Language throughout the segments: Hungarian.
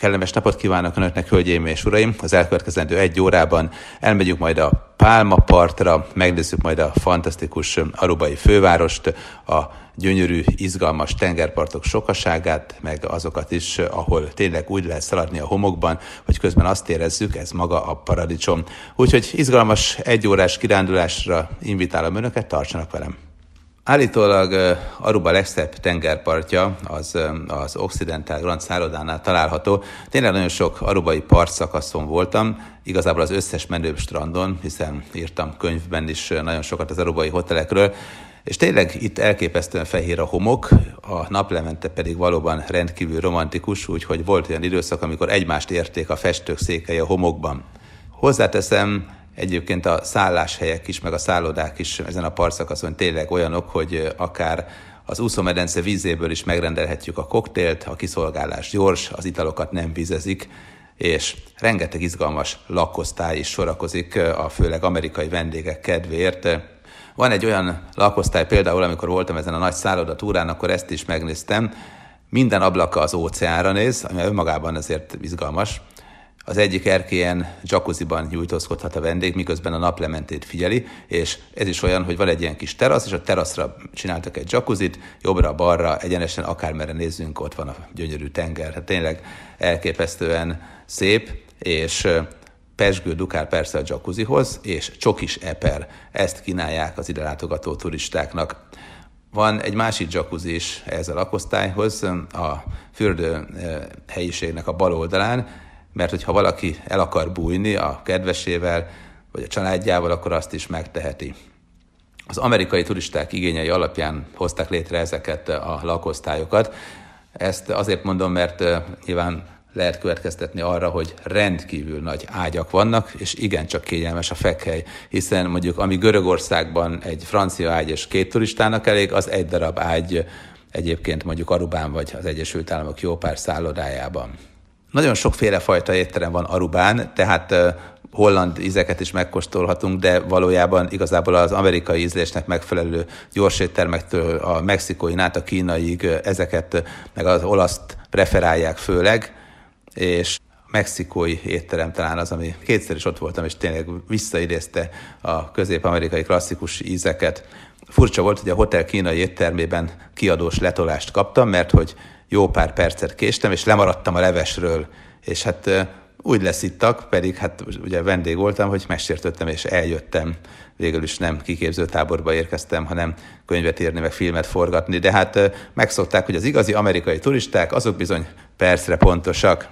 Kellemes napot kívánok Önöknek, hölgyeim és uraim! Az elkövetkezendő egy órában elmegyünk majd a Pálma partra, megnézzük majd a fantasztikus arubai fővárost, a gyönyörű, izgalmas tengerpartok sokaságát, meg azokat is, ahol tényleg úgy lehet szaladni a homokban, hogy közben azt érezzük, ez maga a paradicsom. Úgyhogy izgalmas egyórás kirándulásra invitálom Önöket, tartsanak velem! Állítólag Aruba legszebb tengerpartja az, az Occidental Grand szállodánál található. Tényleg nagyon sok arubai partszakaszon voltam, igazából az összes menőbb strandon, hiszen írtam könyvben is nagyon sokat az arubai hotelekről, és tényleg itt elképesztően fehér a homok, a naplemente pedig valóban rendkívül romantikus, úgyhogy volt olyan időszak, amikor egymást érték a festők székei a homokban. Hozzáteszem, Egyébként a szálláshelyek is, meg a szállodák is ezen a parszakaszon tényleg olyanok, hogy akár az úszómedence vízéből is megrendelhetjük a koktélt, a kiszolgálás gyors, az italokat nem vizezik, és rengeteg izgalmas lakosztály is sorakozik, a főleg amerikai vendégek kedvéért. Van egy olyan lakosztály például, amikor voltam ezen a nagy szállodatúrán, akkor ezt is megnéztem, minden ablaka az óceánra néz, ami önmagában azért izgalmas, az egyik erkélyen jacuzziban nyújtózkodhat a vendég, miközben a naplementét figyeli, és ez is olyan, hogy van egy ilyen kis terasz, és a teraszra csináltak egy jacuzzit, jobbra-balra, egyenesen akármerre nézzünk, ott van a gyönyörű tenger. Hát tényleg elképesztően szép, és pesgő dukál persze a jacuzzihoz, és csokis eper. Ezt kínálják az ide látogató turistáknak. Van egy másik jacuzzi is ez a lakosztályhoz, a fürdő helyiségnek a bal oldalán, mert hogyha valaki el akar bújni a kedvesével, vagy a családjával, akkor azt is megteheti. Az amerikai turisták igényei alapján hozták létre ezeket a lakosztályokat. Ezt azért mondom, mert nyilván lehet következtetni arra, hogy rendkívül nagy ágyak vannak, és igencsak kényelmes a fekhely, hiszen mondjuk ami Görögországban egy francia ágy és két turistának elég, az egy darab ágy egyébként mondjuk Arubán vagy az Egyesült Államok jó pár szállodájában. Nagyon sokféle fajta étterem van Arubán, tehát holland ízeket is megkóstolhatunk, de valójában igazából az amerikai ízlésnek megfelelő gyorséttermektől a mexikói át a kínaiig ezeket, meg az olaszt preferálják főleg, és mexikói étterem talán az, ami kétszer is ott voltam, és tényleg visszaidézte a közép-amerikai klasszikus ízeket. Furcsa volt, hogy a hotel kínai éttermében kiadós letolást kaptam, mert hogy jó pár percet késtem, és lemaradtam a levesről, és hát úgy leszittak, pedig hát ugye vendég voltam, hogy megsértöttem, és eljöttem. Végül is nem kiképző táborba érkeztem, hanem könyvet írni, meg filmet forgatni, de hát megszokták, hogy az igazi amerikai turisták, azok bizony percre pontosak.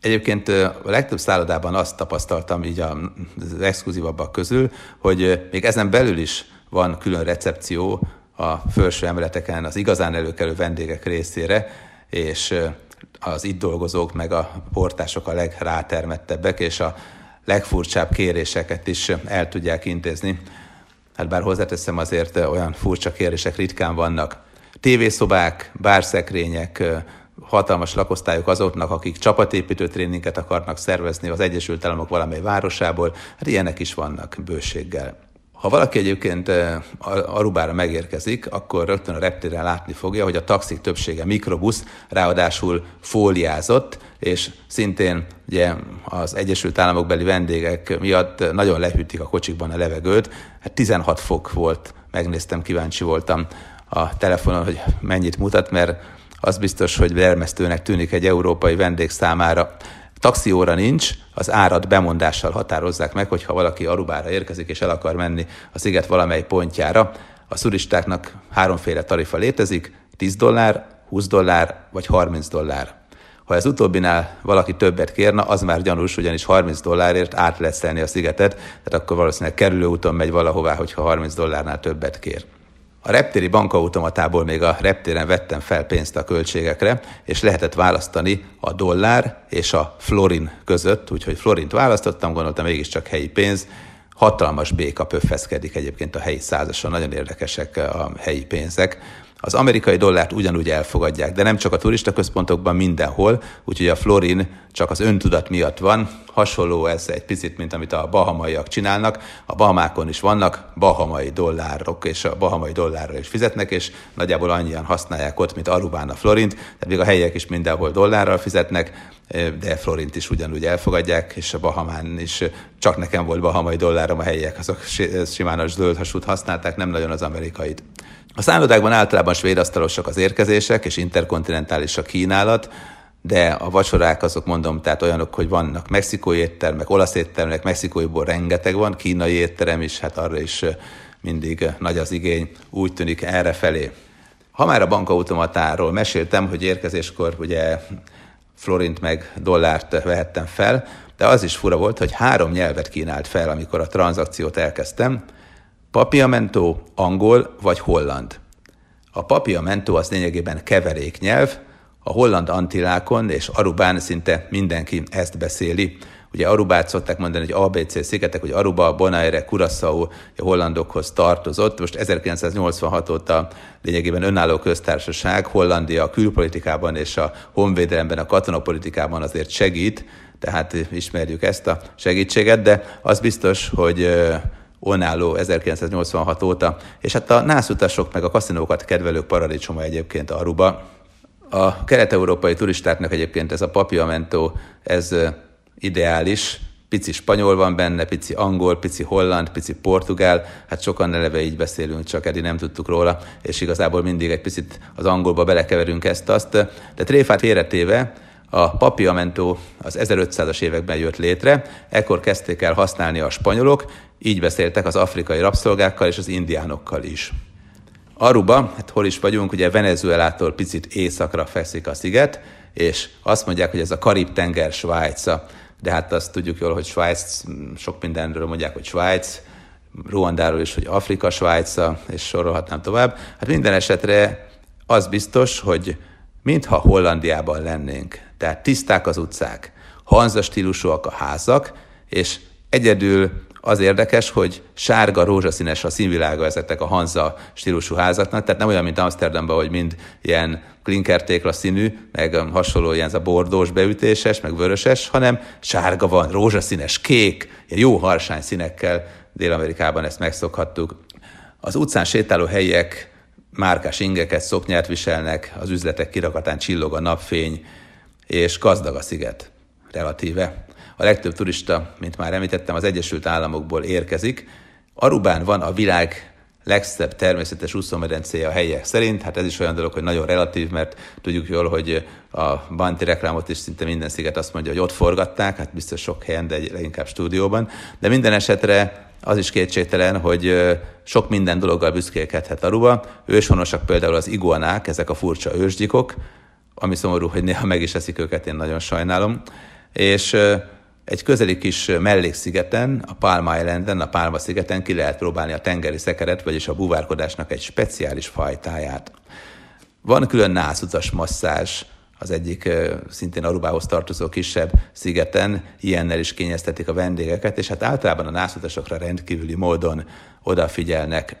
Egyébként a legtöbb szállodában azt tapasztaltam így az exkluzívabbak közül, hogy még ezen belül is van külön recepció a felső emeleteken az igazán előkelő vendégek részére, és az itt dolgozók meg a portások a legrátermettebbek, és a legfurcsább kéréseket is el tudják intézni. Hát bár hozzáteszem, azért olyan furcsa kérések ritkán vannak. Tévészobák, bárszekrények, hatalmas lakosztályok azoknak, akik csapatépítő tréninget akarnak szervezni az Egyesült Államok valamely városából, hát ilyenek is vannak bőséggel. Ha valaki egyébként eh, Arubára megérkezik, akkor rögtön a reptéren látni fogja, hogy a taxik többsége mikrobusz, ráadásul fóliázott, és szintén ugye az Egyesült Államok beli vendégek miatt nagyon lehűtik a kocsikban a levegőt. Hát 16 fok volt, megnéztem, kíváncsi voltam a telefonon, hogy mennyit mutat, mert az biztos, hogy vermesztőnek tűnik egy európai vendég számára. Taxióra nincs, az árat bemondással határozzák meg, hogyha valaki Arubára érkezik és el akar menni a sziget valamely pontjára. A szuristáknak háromféle tarifa létezik, 10 dollár, 20 dollár vagy 30 dollár. Ha ez utóbbinál valaki többet kérna, az már gyanús, ugyanis 30 dollárért át lehet a szigetet, tehát akkor valószínűleg kerülőúton megy valahová, hogyha 30 dollárnál többet kér. A reptéri bankautomatából még a reptéren vettem fel pénzt a költségekre, és lehetett választani a dollár és a florin között, úgyhogy florint választottam, gondoltam mégiscsak helyi pénz, hatalmas béka pöffeszkedik egyébként a helyi százason, nagyon érdekesek a helyi pénzek. Az amerikai dollárt ugyanúgy elfogadják, de nem csak a turista központokban, mindenhol, úgyhogy a florin csak az öntudat miatt van. Hasonló ez egy picit, mint amit a bahamaiak csinálnak. A Bahamákon is vannak bahamai dollárok, és a bahamai dollárra is fizetnek, és nagyjából annyian használják ott, mint Arubán a florint, tehát még a helyiek is mindenhol dollárral fizetnek, de florint is ugyanúgy elfogadják, és a Bahamán is csak nekem volt bahamai dollárom, a helyiek azok simán a zöld hasút használták, nem nagyon az amerikait. A szállodákban általában svéd asztalosak az érkezések, és interkontinentális a kínálat, de a vacsorák azok mondom, tehát olyanok, hogy vannak mexikói éttermek, olasz éttermek, mexikóiból rengeteg van, kínai étterem is, hát arra is mindig nagy az igény, úgy tűnik erre felé. Ha már a bankautomatáról meséltem, hogy érkezéskor ugye florint meg dollárt vehettem fel, de az is fura volt, hogy három nyelvet kínált fel, amikor a tranzakciót elkezdtem. Papiamento, angol vagy holland. A papiamento az lényegében keveréknyelv, a holland antillákon és Arubán szinte mindenki ezt beszéli. Ugye Arubát szokták mondani, hogy ABC szigetek, hogy Aruba, Bonaire, Curaçao a hollandokhoz tartozott. Most 1986 óta lényegében önálló köztársaság, Hollandia a külpolitikában és a honvédelemben, a katonapolitikában azért segít, tehát ismerjük ezt a segítséget, de az biztos, hogy önálló 1986 óta, és hát a nászutasok meg a kaszinókat kedvelők paradicsoma egyébként Aruba. A kelet-európai turistáknak egyébként ez a papiamento, ez ideális, pici spanyol van benne, pici angol, pici holland, pici portugál, hát sokan eleve így beszélünk, csak eddig nem tudtuk róla, és igazából mindig egy picit az angolba belekeverünk ezt-azt, de tréfát félretéve, a papiamento az 1500-as években jött létre, ekkor kezdték el használni a spanyolok, így beszéltek az afrikai rabszolgákkal és az indiánokkal is. Aruba, hát hol is vagyunk, ugye Venezuelától picit északra feszik a sziget, és azt mondják, hogy ez a Karib-tenger Svájca de hát azt tudjuk jól, hogy Svájc, sok mindenről mondják, hogy Svájc, Ruandáról is, hogy Afrika Svájca, és sorolhatnám tovább. Hát minden esetre az biztos, hogy mintha Hollandiában lennénk. Tehát tiszták az utcák, hanza stílusúak a házak, és egyedül az érdekes, hogy sárga, rózsaszínes a színvilága ezeknek a Hanza stílusú házaknak, tehát nem olyan, mint Amsterdamban, hogy mind ilyen klinkertékla színű, meg hasonló ilyen a bordós beütéses, meg vöröses, hanem sárga van, rózsaszínes, kék, ilyen jó harsány színekkel. Dél-Amerikában ezt megszokhattuk. Az utcán sétáló helyiek márkás ingeket, szoknyát viselnek, az üzletek kirakatán csillog a napfény, és gazdag a sziget relatíve. A legtöbb turista, mint már említettem, az Egyesült Államokból érkezik. Arubán van a világ legszebb természetes úszómedencéje a helyek szerint. Hát ez is olyan dolog, hogy nagyon relatív, mert tudjuk jól, hogy a Banti reklámot is szinte minden sziget azt mondja, hogy ott forgatták, hát biztos sok helyen, de leginkább stúdióban. De minden esetre az is kétségtelen, hogy sok minden dologgal büszkélkedhet Aruba. Őshonosak például az iguanák, ezek a furcsa ősgyikok, ami szomorú, hogy néha meg is eszik őket, én nagyon sajnálom. És egy közeli kis mellékszigeten, a Palma Islanden, a Palma szigeten ki lehet próbálni a tengeri szekeret, vagyis a búvárkodásnak egy speciális fajtáját. Van külön nászutas masszázs, az egyik szintén Arubához tartozó kisebb szigeten, ilyennel is kényeztetik a vendégeket, és hát általában a nászutasokra rendkívüli módon odafigyelnek.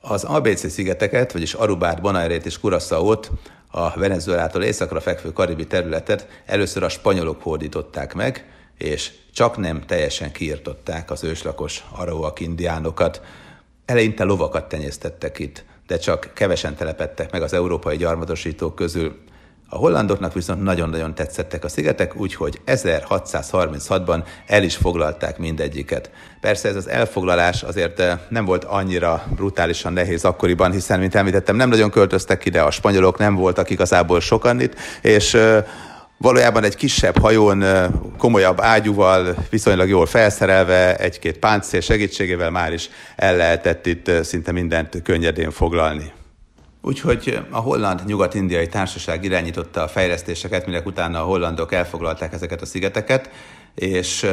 Az ABC szigeteket, vagyis Arubát, Bonairét és Curaçaót a Venezuelától északra fekvő karibi területet először a spanyolok hódították meg, és csak nem teljesen kiirtották az őslakos arauak indiánokat. Eleinte lovakat tenyésztettek itt, de csak kevesen telepettek meg az európai gyarmatosítók közül. A hollandoknak viszont nagyon-nagyon tetszettek a szigetek, úgyhogy 1636-ban el is foglalták mindegyiket. Persze ez az elfoglalás azért eh, nem volt annyira brutálisan nehéz akkoriban, hiszen, mint említettem, nem nagyon költöztek ide, a spanyolok nem voltak igazából sokan itt, és eh, valójában egy kisebb hajón komolyabb ágyúval, viszonylag jól felszerelve, egy-két páncél segítségével már is el lehetett itt szinte mindent könnyedén foglalni. Úgyhogy a holland nyugat-indiai társaság irányította a fejlesztéseket, minek utána a hollandok elfoglalták ezeket a szigeteket, és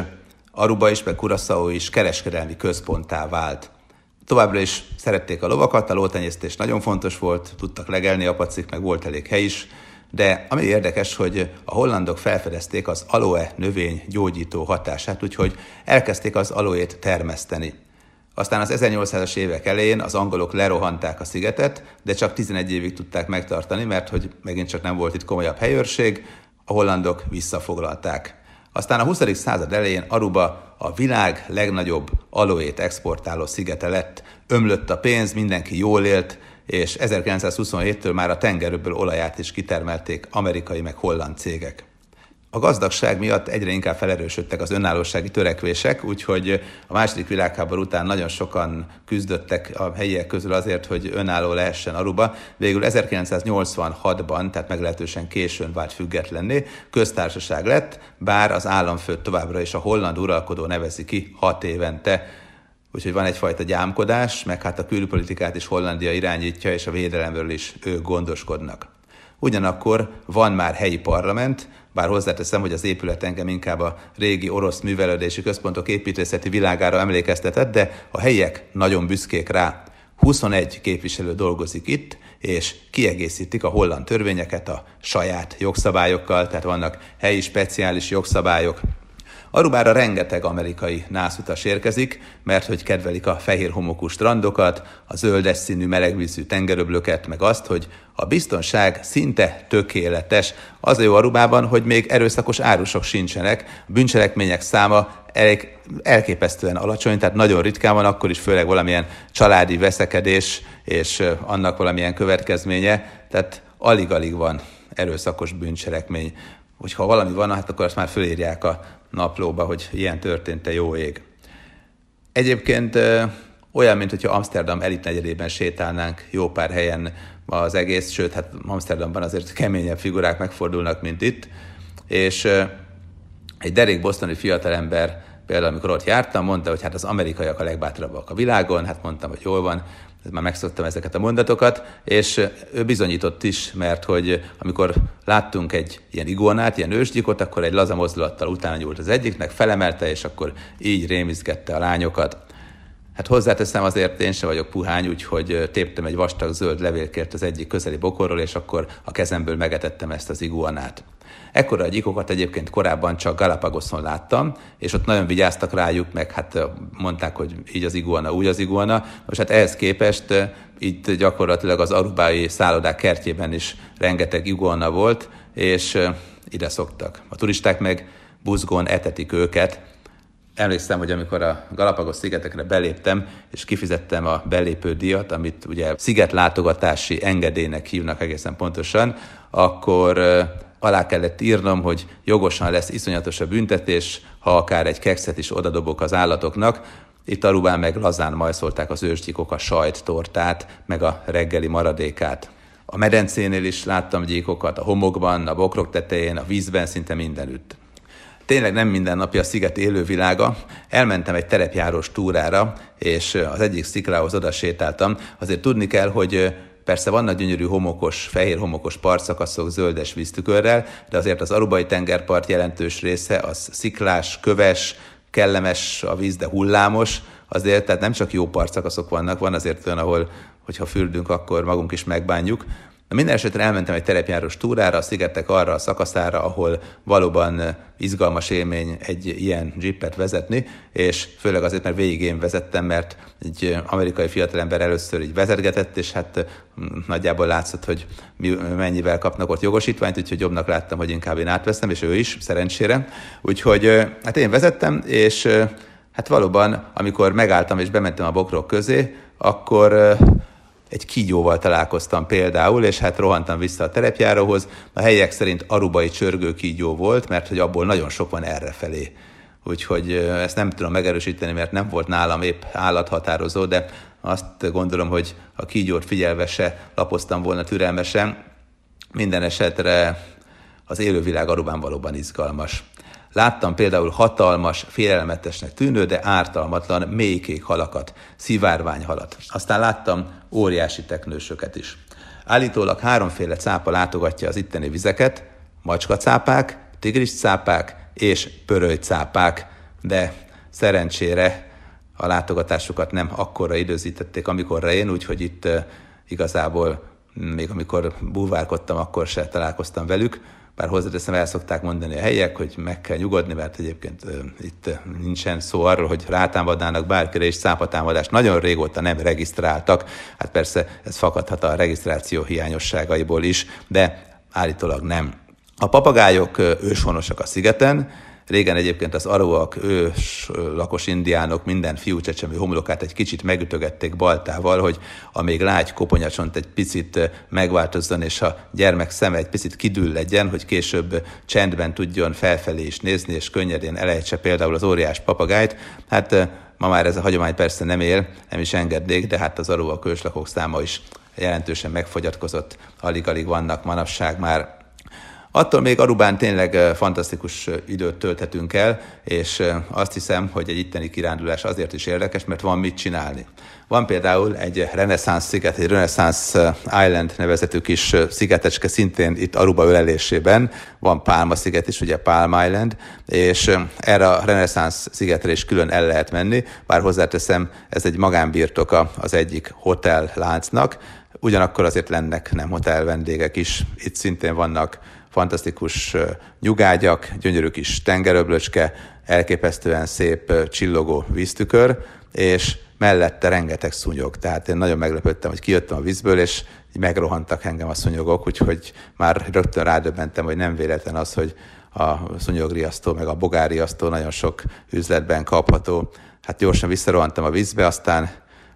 Aruba is, meg Curaçao is kereskedelmi központtá vált. Továbbra is szerették a lovakat, a lótenyésztés nagyon fontos volt, tudtak legelni a pacik, meg volt elég hely is, de ami érdekes, hogy a hollandok felfedezték az aloe növény gyógyító hatását, úgyhogy elkezdték az aloét termeszteni. Aztán az 1800-as évek elején az angolok lerohanták a szigetet, de csak 11 évig tudták megtartani, mert hogy megint csak nem volt itt komolyabb helyőrség, a hollandok visszafoglalták. Aztán a 20. század elején Aruba a világ legnagyobb aloét exportáló szigete lett. Ömlött a pénz, mindenki jól élt, és 1927-től már a tengerőből olaját is kitermelték amerikai meg holland cégek. A gazdagság miatt egyre inkább felerősödtek az önállósági törekvések, úgyhogy a második világháború után nagyon sokan küzdöttek a helyiek közül azért, hogy önálló lehessen Aruba. Végül 1986-ban, tehát meglehetősen későn vált függetlenné, köztársaság lett, bár az államfőt továbbra is a holland uralkodó nevezi ki hat évente. Úgyhogy van egyfajta gyámkodás, meg hát a külpolitikát is Hollandia irányítja, és a védelemről is ők gondoskodnak. Ugyanakkor van már helyi parlament, bár hozzáteszem, hogy az épület engem inkább a régi orosz művelődési központok építészeti világára emlékeztetett, de a helyiek nagyon büszkék rá. 21 képviselő dolgozik itt, és kiegészítik a holland törvényeket a saját jogszabályokkal, tehát vannak helyi speciális jogszabályok, Arubára rengeteg amerikai nászutas érkezik, mert hogy kedvelik a fehér homokú strandokat, a zöldes színű melegvízű tengeröblöket, meg azt, hogy a biztonság szinte tökéletes. Az a jó Arubában, hogy még erőszakos árusok sincsenek, a bűncselekmények száma elég elképesztően alacsony, tehát nagyon ritkán van, akkor is főleg valamilyen családi veszekedés és annak valamilyen következménye, tehát alig-alig van erőszakos bűncselekmény. Hogyha valami van, hát akkor azt már fölírják a naplóba, hogy ilyen történt, te jó ég. Egyébként olyan, mint hogyha Amsterdam elit negyedében sétálnánk jó pár helyen az egész, sőt, hát Amsterdamban azért keményebb figurák megfordulnak, mint itt, és egy derék bosztoni fiatalember például amikor ott jártam, mondta, hogy hát az amerikaiak a legbátrabbak a világon, hát mondtam, hogy jól van, már megszoktam ezeket a mondatokat, és ő bizonyított is, mert hogy amikor láttunk egy ilyen iguanát, ilyen ősgyikot, akkor egy laza mozdulattal utána nyúlt az egyiknek, felemelte, és akkor így rémizgette a lányokat. Hát hozzáteszem azért, én sem vagyok puhány, úgyhogy téptem egy vastag zöld levélkért az egyik közeli bokorról, és akkor a kezemből megetettem ezt az iguanát. Ekkora gyíkokat egyébként korábban csak Galapagoson láttam, és ott nagyon vigyáztak rájuk, meg hát mondták, hogy így az iguana, úgy az iguana. Most hát ehhez képest itt gyakorlatilag az arubái szállodák kertjében is rengeteg iguana volt, és ide szoktak. A turisták meg buzgón etetik őket, Emlékszem, hogy amikor a Galapagos szigetekre beléptem, és kifizettem a belépő díjat, amit ugye szigetlátogatási engedélynek hívnak egészen pontosan, akkor alá kellett írnom, hogy jogosan lesz iszonyatos a büntetés, ha akár egy kekszet is odadobok az állatoknak. Itt Arubán meg lazán majszolták az ősgyíkok a sajt tortát, meg a reggeli maradékát. A medencénél is láttam gyíkokat, a homokban, a bokrok tetején, a vízben, szinte mindenütt. Tényleg nem minden napja a sziget élővilága. Elmentem egy terepjárós túrára, és az egyik sziklához oda sétáltam. Azért tudni kell, hogy Persze vannak gyönyörű homokos, fehér homokos partszakaszok zöldes víztükörrel, de azért az Arubai tengerpart jelentős része az sziklás, köves, kellemes a víz, de hullámos, azért, tehát nem csak jó partszakaszok vannak, van azért olyan, ahol, hogyha fürdünk, akkor magunk is megbánjuk, Na minden esetre elmentem egy terepjárós túrára, a szigetek arra a szakaszára, ahol valóban izgalmas élmény egy ilyen jeepet vezetni, és főleg azért, mert végig én vezettem, mert egy amerikai fiatalember először így vezetgetett, és hát nagyjából látszott, hogy mennyivel kapnak ott jogosítványt, úgyhogy jobbnak láttam, hogy inkább én átveszem, és ő is, szerencsére. Úgyhogy hát én vezettem, és hát valóban, amikor megálltam és bementem a bokrok közé, akkor egy kígyóval találkoztam például, és hát rohantam vissza a terepjáróhoz. A helyek szerint arubai csörgő kígyó volt, mert hogy abból nagyon sok van errefelé. Úgyhogy ezt nem tudom megerősíteni, mert nem volt nálam épp állathatározó, de azt gondolom, hogy a kígyót figyelve se lapoztam volna türelmesen. Minden esetre az élővilág Arubán valóban izgalmas. Láttam például hatalmas, félelmetesnek tűnő, de ártalmatlan mélykék halakat, szivárványhalat. Aztán láttam óriási teknősöket is. Állítólag háromféle cápa látogatja az itteni vizeket, macskacápák, tigriscápák és pörölycápák, de szerencsére a látogatásukat nem akkora időzítették, amikor én, úgyhogy itt igazából még amikor búvárkodtam, akkor se találkoztam velük, bár hozzáteszem, el szokták mondani a helyiek, hogy meg kell nyugodni, mert egyébként itt nincsen szó arról, hogy rátámadnának bárkire, és szápatámadást nagyon régóta nem regisztráltak. Hát persze ez fakadhat a regisztráció hiányosságaiból is, de állítólag nem. A papagájok őshonosak a szigeten, Régen egyébként az aruak, ős lakos indiánok minden fiú csecsemő homlokát egy kicsit megütögették baltával, hogy a még lágy koponyacsont egy picit megváltozzon, és a gyermek szeme egy picit kidül legyen, hogy később csendben tudjon felfelé is nézni, és könnyedén elejtse például az óriás papagájt. Hát ma már ez a hagyomány persze nem él, nem is engednék, de hát az aruak őslakók száma is jelentősen megfogyatkozott, alig-alig vannak manapság már Attól még Arubán tényleg fantasztikus időt tölthetünk el, és azt hiszem, hogy egy itteni kirándulás azért is érdekes, mert van mit csinálni. Van például egy Renaissance sziget, egy Renaissance Island nevezetű kis szigetecske szintén itt Aruba ölelésében, van Palma sziget is, ugye Palm Island, és erre a Renaissance szigetre is külön el lehet menni, bár hozzáteszem, ez egy magánbirtoka az egyik hotel láncnak, ugyanakkor azért lennek nem hotel vendégek is, itt szintén vannak fantasztikus nyugágyak, gyönyörű kis tengeröblöcske, elképesztően szép csillogó víztükör, és mellette rengeteg szúnyog. Tehát én nagyon meglepődtem, hogy kijöttem a vízből, és megrohantak engem a szúnyogok, úgyhogy már rögtön rádöbbentem, hogy nem véletlen az, hogy a szúnyogriasztó, meg a bogáriasztó nagyon sok üzletben kapható. Hát gyorsan visszarohantam a vízbe, aztán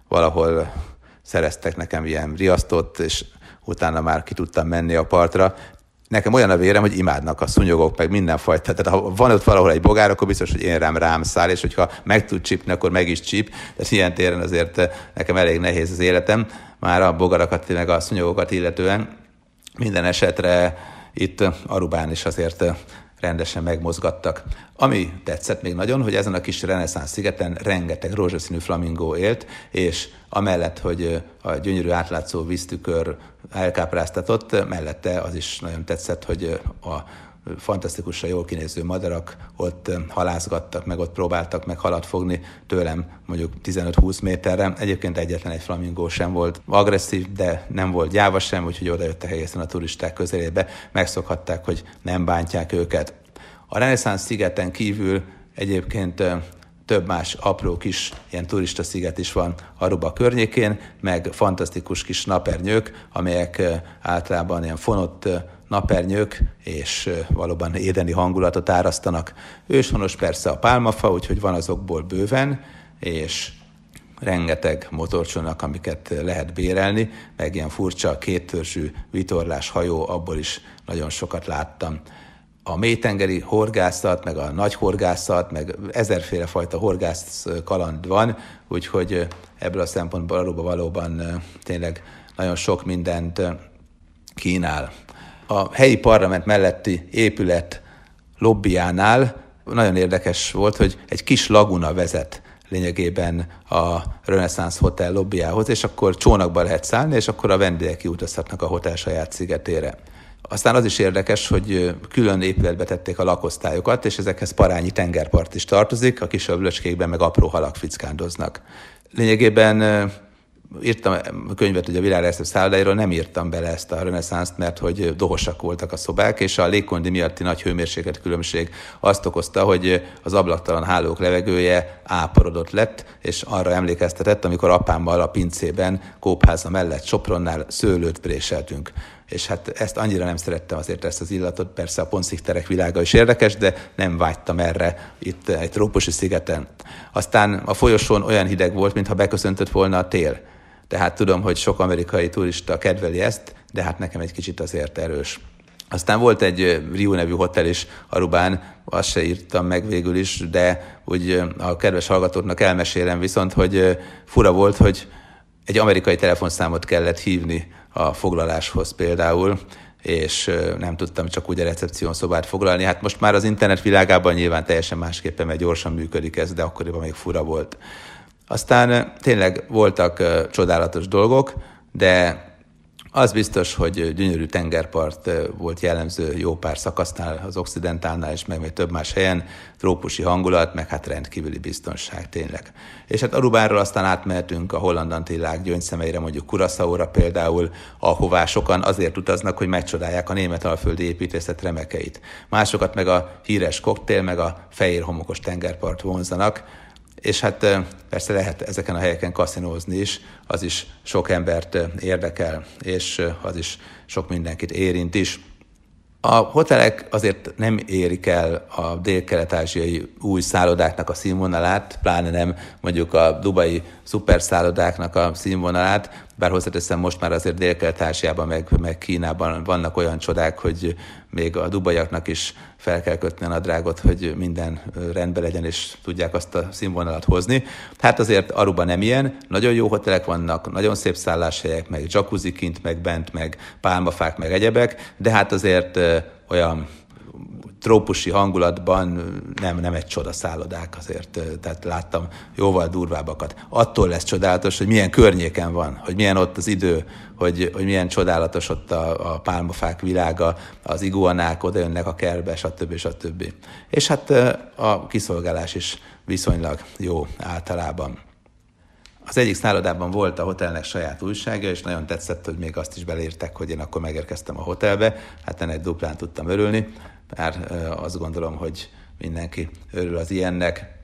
valahol szereztek nekem ilyen riasztót, és utána már ki tudtam menni a partra. Nekem olyan a vérem, hogy imádnak a szúnyogok, meg mindenfajta. Tehát ha van ott valahol egy bogár, akkor biztos, hogy én rám rám száll, és hogyha meg tud csípni, akkor meg is csíp. Tehát ilyen téren azért eh, nekem elég nehéz az életem, már a bogarakat, meg a szúnyogokat illetően. Minden esetre itt Arubán is azért eh, rendesen megmozgattak. Ami tetszett még nagyon, hogy ezen a kis reneszánsz szigeten rengeteg rózsaszínű flamingó élt, és amellett, hogy a gyönyörű átlátszó víztükör elkápráztatott, mellette az is nagyon tetszett, hogy a fantasztikusan jól kinéző madarak ott halászgattak, meg ott próbáltak meg halat fogni tőlem mondjuk 15-20 méterre. Egyébként egyetlen egy flamingó sem volt agresszív, de nem volt gyáva sem, úgyhogy oda jöttek egészen a turisták közelébe, megszokhatták, hogy nem bántják őket. A reneszánsz szigeten kívül egyébként több más apró kis ilyen turista sziget is van Aruba környékén, meg fantasztikus kis napernyők, amelyek általában ilyen fonott napernyők, és valóban édeni hangulatot árasztanak. Őshonos persze a pálmafa, úgyhogy van azokból bőven, és rengeteg motorcsónak, amiket lehet bérelni, meg ilyen furcsa kéttörzsű vitorlás hajó, abból is nagyon sokat láttam a mélytengeri horgászat, meg a nagy horgászat, meg ezerféle fajta horgász kaland van, úgyhogy ebből a szempontból Aruba valóban tényleg nagyon sok mindent kínál. A helyi parlament melletti épület lobbyánál nagyon érdekes volt, hogy egy kis laguna vezet lényegében a Renaissance Hotel lobbyához, és akkor csónakba lehet szállni, és akkor a vendégek kiutazhatnak a hotel saját szigetére. Aztán az is érdekes, hogy külön épületbe tették a lakosztályokat, és ezekhez parányi tengerpart is tartozik, a kis öblöcskékben meg apró halak fickándoznak. Lényegében írtam a könyvet hogy a világlegszebb szállodáiról, nem írtam bele ezt a reneszánszt, mert hogy dohosak voltak a szobák, és a légkondi miatti nagy hőmérséklet különbség azt okozta, hogy az ablaktalan hálók levegője áporodott lett, és arra emlékeztetett, amikor apámmal a pincében, kópháza mellett Sopronnál szőlőt préseltünk és hát ezt annyira nem szerettem azért ezt az illatot, persze a pontszikterek világa is érdekes, de nem vágytam erre itt egy trópusi szigeten. Aztán a folyosón olyan hideg volt, mintha beköszöntött volna a tél. Tehát tudom, hogy sok amerikai turista kedveli ezt, de hát nekem egy kicsit azért erős. Aztán volt egy Rio nevű hotel is Arubán, azt se írtam meg végül is, de úgy a kedves hallgatóknak elmesélem viszont, hogy fura volt, hogy egy amerikai telefonszámot kellett hívni a foglaláshoz például, és nem tudtam csak úgy a recepción szobát foglalni. Hát most már az internet világában nyilván teljesen másképpen, mert gyorsan működik ez, de akkoriban még fura volt. Aztán tényleg voltak csodálatos dolgok, de Az biztos, hogy gyönyörű tengerpart volt jellemző jó pár szakasznál, az Occidentálnál és meg még több más helyen, trópusi hangulat, meg hát rendkívüli biztonság tényleg. És hát Arubáról aztán átmehetünk a holland antillák gyöngyszemeire, mondjuk Kuraszaóra például, ahová sokan azért utaznak, hogy megcsodálják a német alföldi építészet remekeit. Másokat meg a híres koktél, meg a fehér homokos tengerpart vonzanak, és hát persze lehet ezeken a helyeken kaszinózni is, az is sok embert érdekel, és az is sok mindenkit érint is. A hotelek azért nem érik el a dél-kelet-ázsiai új szállodáknak a színvonalát, pláne nem mondjuk a dubai szuperszállodáknak a színvonalát, bár hozzáteszem most már azért Dél-Kelet-Ázsiában, meg, meg Kínában vannak olyan csodák, hogy még a dubaiaknak is fel kell kötni a nadrágot, hogy minden rendben legyen, és tudják azt a színvonalat hozni. Hát azért Aruba nem ilyen, nagyon jó hotelek vannak, nagyon szép szálláshelyek, meg jacuzzi kint, meg bent, meg pálmafák, meg egyebek, de hát azért olyan trópusi hangulatban nem, nem egy csoda szállodák azért, tehát láttam jóval durvábbakat. Attól lesz csodálatos, hogy milyen környéken van, hogy milyen ott az idő, hogy, hogy milyen csodálatos ott a, a pálmafák világa, az iguanák oda jönnek a kerbe, stb. stb. És hát a kiszolgálás is viszonylag jó általában. Az egyik szállodában volt a hotelnek saját újsága, és nagyon tetszett, hogy még azt is belírtek, hogy én akkor megérkeztem a hotelbe. Hát ennek duplán tudtam örülni, mert azt gondolom, hogy mindenki örül az ilyennek.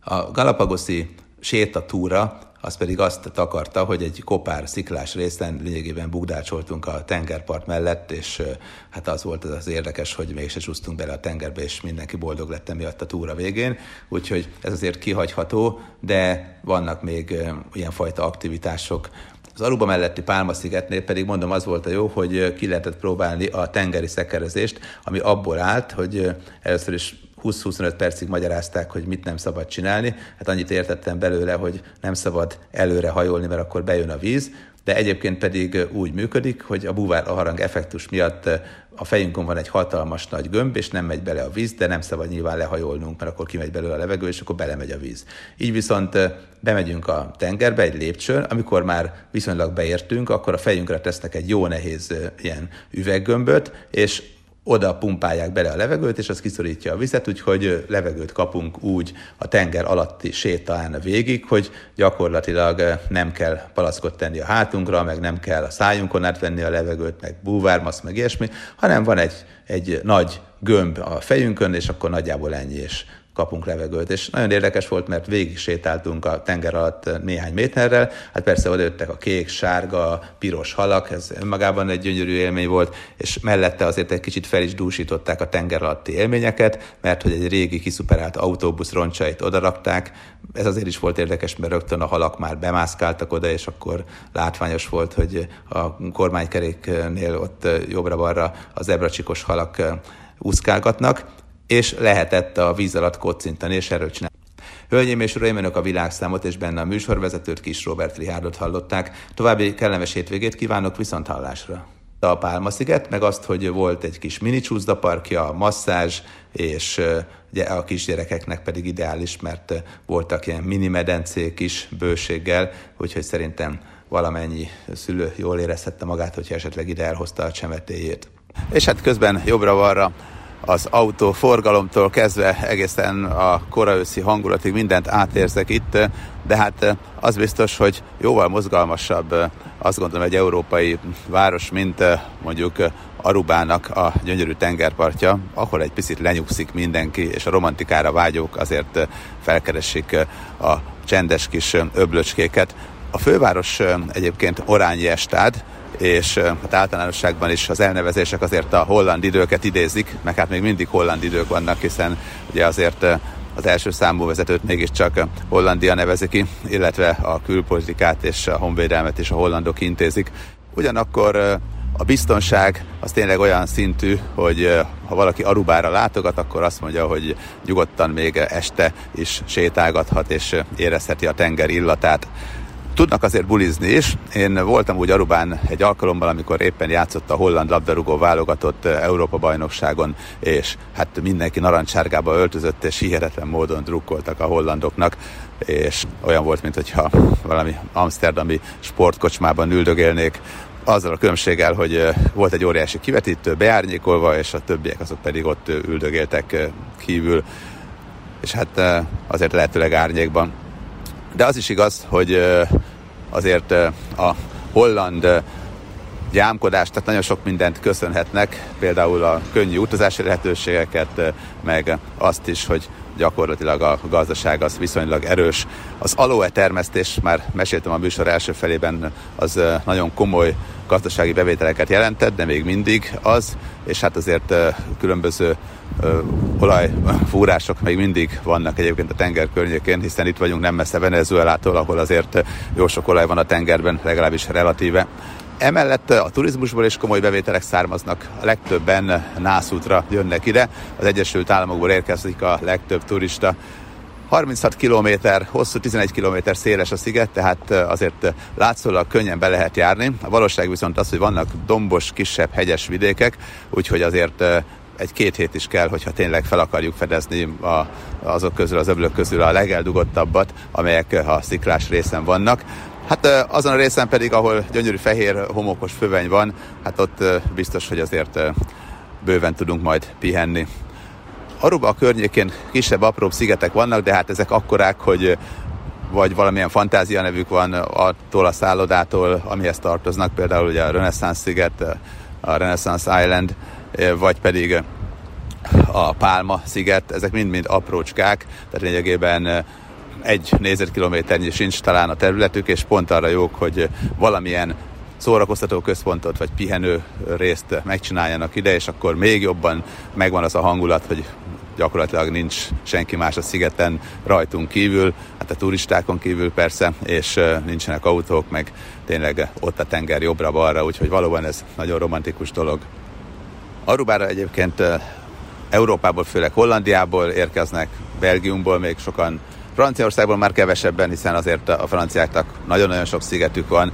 A Galapagoszi sétatúra az pedig azt takarta, hogy egy kopár sziklás részen lényegében bugdácsoltunk a tengerpart mellett, és hát az volt az, az érdekes, hogy mégse csúsztunk bele a tengerbe, és mindenki boldog lett emiatt a túra végén. Úgyhogy ez azért kihagyható, de vannak még ilyenfajta aktivitások, az Aruba melletti Pálma-szigetnél pedig mondom az volt a jó, hogy ki lehetett próbálni a tengeri szekerezést, ami abból állt, hogy először is 20-25 percig magyarázták, hogy mit nem szabad csinálni. Hát annyit értettem belőle, hogy nem szabad előre hajolni, mert akkor bejön a víz, de egyébként pedig úgy működik, hogy a búvár harang effektus miatt a fejünkön van egy hatalmas nagy gömb, és nem megy bele a víz, de nem szabad nyilván lehajolnunk, mert akkor kimegy belőle a levegő, és akkor belemegy a víz. Így viszont bemegyünk a tengerbe egy lépcsőn, amikor már viszonylag beértünk, akkor a fejünkre tesznek egy jó nehéz ilyen üveggömböt, és oda pumpálják bele a levegőt, és az kiszorítja a vizet, úgyhogy levegőt kapunk úgy a tenger alatti sétán végig, hogy gyakorlatilag nem kell palackot tenni a hátunkra, meg nem kell a szájunkon átvenni a levegőt, meg búvármasz, meg ilyesmi, hanem van egy, egy nagy gömb a fejünkön, és akkor nagyjából ennyi, és kapunk levegőt. És nagyon érdekes volt, mert végig sétáltunk a tenger alatt néhány méterrel, hát persze oda jöttek a kék, sárga, piros halak, ez önmagában egy gyönyörű élmény volt, és mellette azért egy kicsit fel is dúsították a tenger alatti élményeket, mert hogy egy régi kiszuperált autóbusz roncsait odarakták, ez azért is volt érdekes, mert rögtön a halak már bemászkáltak oda, és akkor látványos volt, hogy a kormánykeréknél ott jobbra-balra az ebracsikos halak úszkálgatnak, és lehetett a víz alatt kocintani, és erről csinálni. Hölgyeim és uraim, önök a világszámot és benne a műsorvezetőt Kis Robert Rihárdot hallották. További kellemes hétvégét kívánok viszont hallásra. A Pálma-sziget, meg azt, hogy volt egy kis mini parkja, masszázs, és a kisgyerekeknek pedig ideális, mert voltak ilyen mini medencék is bőséggel, úgyhogy szerintem valamennyi szülő jól érezhette magát, hogyha esetleg ide elhozta a csemetéjét. És hát közben jobbra-balra az autó forgalomtól kezdve egészen a koraőszi hangulatig mindent átérzek itt, de hát az biztos, hogy jóval mozgalmasabb azt gondolom egy európai város, mint mondjuk Arubának a gyönyörű tengerpartja, ahol egy picit lenyugszik mindenki, és a romantikára vágyók azért felkeresik a csendes kis öblöcskéket. A főváros egyébként Orányi Estád, és hát általánosságban is az elnevezések azért a holland időket idézik, meg hát még mindig holland idők vannak, hiszen ugye azért az első számú vezetőt mégiscsak Hollandia nevezi ki, illetve a külpolitikát és a honvédelmet is a hollandok intézik. Ugyanakkor a biztonság az tényleg olyan szintű, hogy ha valaki Arubára látogat, akkor azt mondja, hogy nyugodtan még este is sétálgathat és érezheti a tenger illatát. Tudnak azért bulizni is. Én voltam úgy Arubán egy alkalommal, amikor éppen játszott a holland labdarúgó válogatott eh, Európa bajnokságon, és hát mindenki narancsárgába öltözött, és hihetetlen módon drukkoltak a hollandoknak, és olyan volt, mintha valami amsterdami sportkocsmában üldögélnék azzal a különbséggel, hogy volt egy óriási kivetítő beárnyékolva, és a többiek azok pedig ott üldögéltek kívül, és hát azért lehetőleg árnyékban. De az is igaz, hogy azért a holland gyámkodást, tehát nagyon sok mindent köszönhetnek, például a könnyű utazási lehetőségeket, meg azt is, hogy gyakorlatilag a gazdaság az viszonylag erős. Az aloe termesztés, már meséltem a műsor első felében, az nagyon komoly gazdasági bevételeket jelentett, de még mindig az, és hát azért különböző olajfúrások még mindig vannak egyébként a tenger környékén, hiszen itt vagyunk nem messze Venezuelától, ahol azért jó sok olaj van a tengerben, legalábbis relatíve. Emellett a turizmusból is komoly bevételek származnak, a legtöbben nászútra jönnek ide, az Egyesült Államokból érkezik a legtöbb turista. 36 km hosszú, 11 km széles a sziget, tehát azért látszólag könnyen be lehet járni. A valóság viszont az, hogy vannak dombos, kisebb, hegyes vidékek, úgyhogy azért egy-két hét is kell, hogyha tényleg fel akarjuk fedezni a, azok közül, az öblök közül a legeldugottabbat, amelyek a sziklás részen vannak. Hát azon a részen pedig, ahol gyönyörű fehér homokos föveny van, hát ott biztos, hogy azért bőven tudunk majd pihenni. Aruba a környékén kisebb, apróbb szigetek vannak, de hát ezek akkorák, hogy vagy valamilyen fantázia nevük van attól a szállodától, amihez tartoznak, például ugye a Renaissance sziget, a Renaissance Island, vagy pedig a Pálma sziget, ezek mind-mind aprócskák, tehát lényegében egy négyzetkilométernyi sincs talán a területük, és pont arra jók, hogy valamilyen szórakoztató központot vagy pihenő részt megcsináljanak ide, és akkor még jobban megvan az a hangulat, hogy gyakorlatilag nincs senki más a szigeten rajtunk kívül, hát a turistákon kívül persze, és nincsenek autók, meg tényleg ott a tenger jobbra-balra, úgyhogy valóban ez nagyon romantikus dolog. Arubára egyébként Európából, főleg Hollandiából érkeznek, Belgiumból még sokan Franciaországból már kevesebben, hiszen azért a franciáknak nagyon-nagyon sok szigetük van.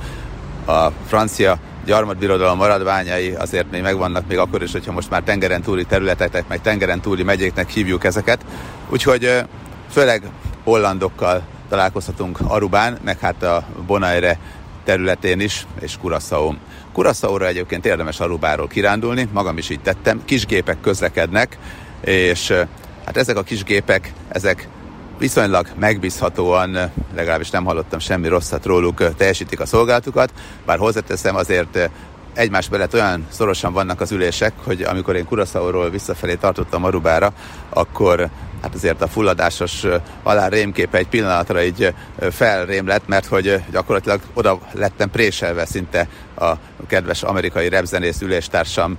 A francia gyarmatbirodalom maradványai azért még megvannak még akkor is, hogyha most már tengeren túli területeknek, meg tengeren túli megyéknek hívjuk ezeket. Úgyhogy főleg hollandokkal találkozhatunk Arubán, meg hát a Bonaire területén is, és Curaçao. Curaçao-ra egyébként érdemes Arubáról kirándulni, magam is így tettem. Kisgépek közlekednek, és hát ezek a kisgépek, ezek viszonylag megbízhatóan, legalábbis nem hallottam semmi rosszat róluk, teljesítik a szolgálatukat, bár hozzáteszem azért egymás mellett olyan szorosan vannak az ülések, hogy amikor én Kuraszauról visszafelé tartottam Arubára, akkor hát azért a fulladásos alá rémképe egy pillanatra így felrém lett, mert hogy gyakorlatilag oda lettem préselve szinte a kedves amerikai repzenész üléstársam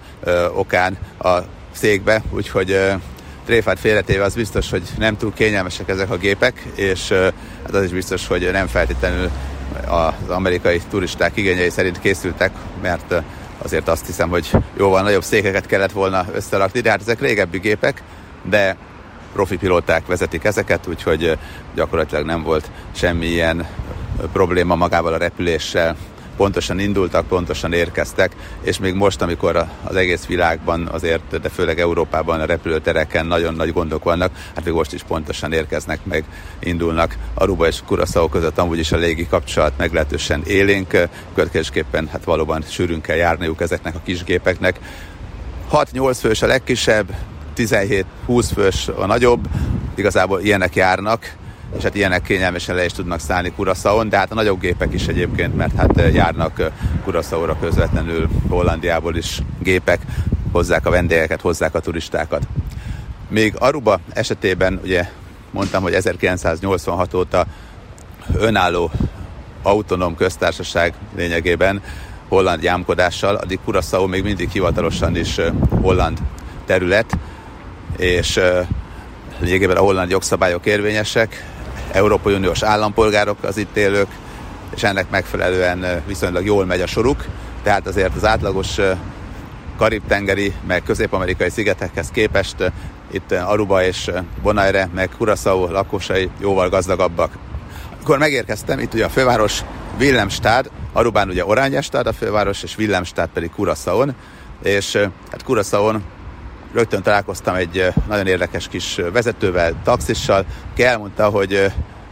okán a székbe, úgyhogy tréfát félretéve az biztos, hogy nem túl kényelmesek ezek a gépek, és hát az is biztos, hogy nem feltétlenül az amerikai turisták igényei szerint készültek, mert azért azt hiszem, hogy jóval nagyobb székeket kellett volna összerakni, de hát ezek régebbi gépek, de profi pilóták vezetik ezeket, úgyhogy gyakorlatilag nem volt semmilyen probléma magával a repüléssel, pontosan indultak, pontosan érkeztek, és még most, amikor az egész világban azért, de főleg Európában a repülőtereken nagyon nagy gondok vannak, hát még most is pontosan érkeznek, meg indulnak. Aruba és Curaçao között amúgy is a légi kapcsolat meglehetősen élénk, következésképpen hát valóban sűrűn kell járniuk ezeknek a kisgépeknek. 6-8 fős a legkisebb, 17-20 fős a nagyobb, igazából ilyenek járnak, és hát ilyenek kényelmesen le is tudnak szállni Kuraszaon, de hát a nagyobb gépek is egyébként, mert hát eh, járnak eh, Kuraszaóra közvetlenül Hollandiából is gépek, hozzák a vendégeket, hozzák a turistákat. Még Aruba esetében ugye mondtam, hogy 1986 óta önálló autonóm köztársaság lényegében holland jámkodással, addig Kuraszau még mindig hivatalosan is eh, holland terület, és lényegében a holland jogszabályok érvényesek, Európai Uniós állampolgárok az itt élők, és ennek megfelelően viszonylag jól megy a soruk, tehát azért az átlagos karib-tengeri, meg közép-amerikai szigetekhez képest itt Aruba és Bonaire, meg Curaçao lakosai jóval gazdagabbak. Akkor megérkeztem, itt ugye a főváros Willemstad, Arubán ugye Orányestad a főváros, és Willemstad pedig Curaçaon, és hát Curaçaon rögtön találkoztam egy nagyon érdekes kis vezetővel, taxissal, aki elmondta, hogy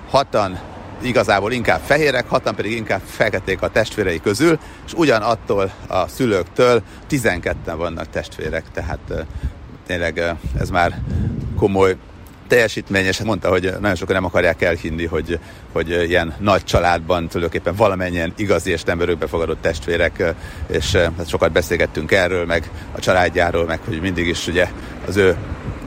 hatan igazából inkább fehérek, hatan pedig inkább feketék a testvérei közül, és ugyanattól a szülőktől 12 vannak testvérek, tehát tényleg ez már komoly teljesítmény, és mondta, hogy nagyon sokan nem akarják elhinni, hogy, hogy ilyen nagy családban tulajdonképpen valamennyien igazi és nem örökbefogadott testvérek, és hát sokat beszélgettünk erről, meg a családjáról, meg hogy mindig is ugye az ő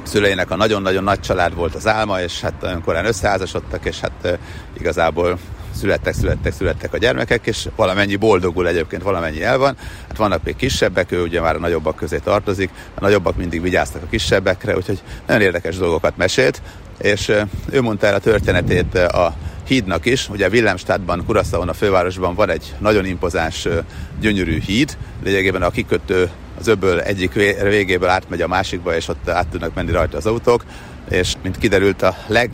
szüleinek a nagyon-nagyon nagy család volt az álma, és hát nagyon korán összeházasodtak, és hát igazából születtek, születtek, születtek a gyermekek, és valamennyi boldogul egyébként, valamennyi el van. Hát vannak még kisebbek, ő ugye már a nagyobbak közé tartozik, a nagyobbak mindig vigyáztak a kisebbekre, úgyhogy nagyon érdekes dolgokat mesélt, és ő mondta el a történetét a hídnak is. Ugye Willemstadtban, Kuraszaon, a fővárosban van egy nagyon impozáns, gyönyörű híd, lényegében a kikötő az öböl egyik végéből átmegy a másikba, és ott át tudnak menni rajta az autók, és mint kiderült a leg